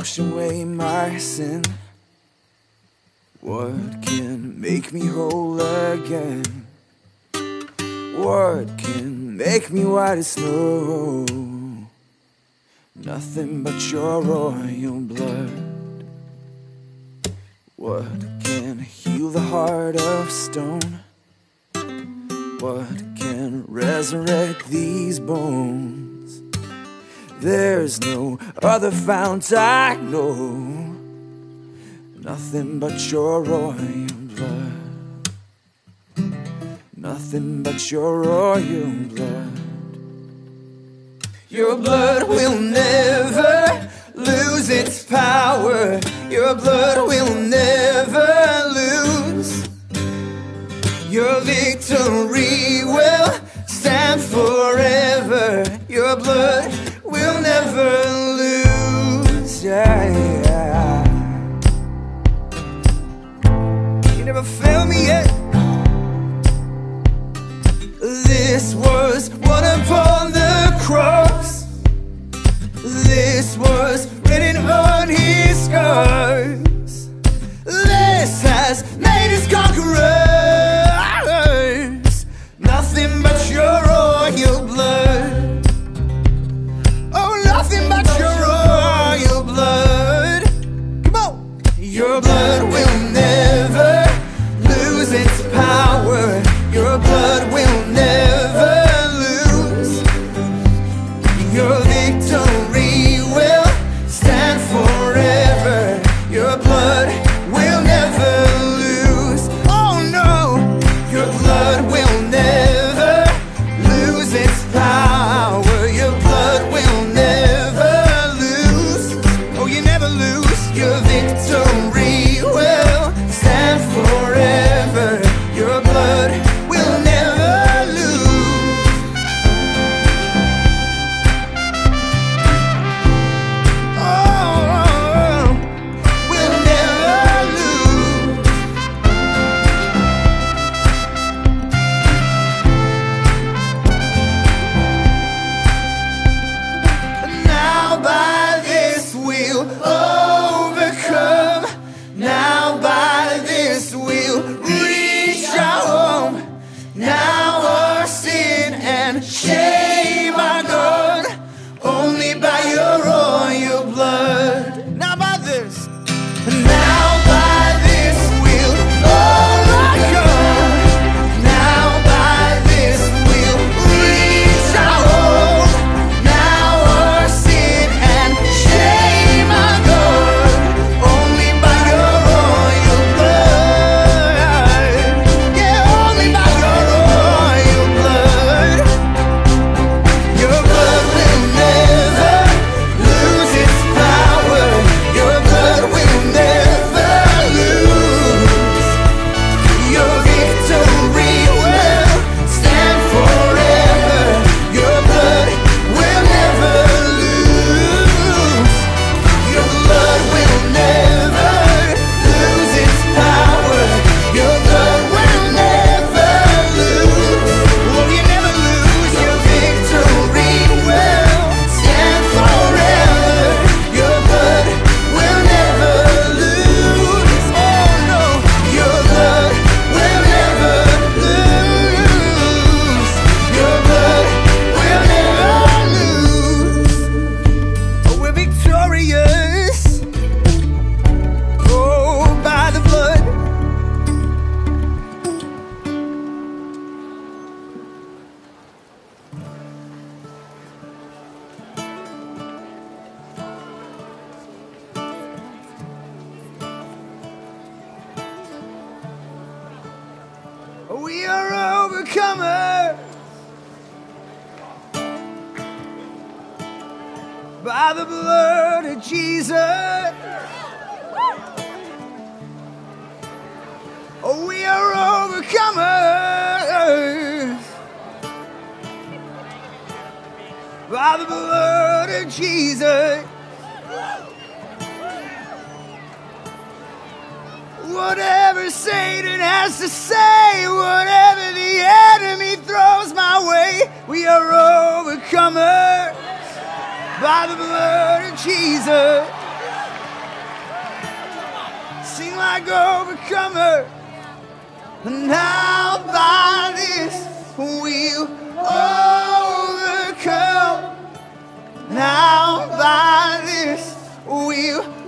wash away my sin? What can make me whole again? What can make me white as snow? Nothing but your royal blood. What can heal the heart of stone? What can resurrect these bones? There's no other fount I know. Nothing but your royal blood. Nothing but your royal blood. Your blood will never lose its power. Your blood will never lose. Your victory will stand forever. Your blood never lose. Yeah, yeah. You never failed me yet. This was what upon the cross. This was written on his scars. This has made us conquerors. Now We are overcomers by the blood of Jesus. Oh, we are overcomers by the blood of Jesus. Whatever Satan has to say, whatever the enemy throws my way, we are overcomers by the blood of Jesus. Sing like overcomer. Now by this we'll overcome. Now by this we'll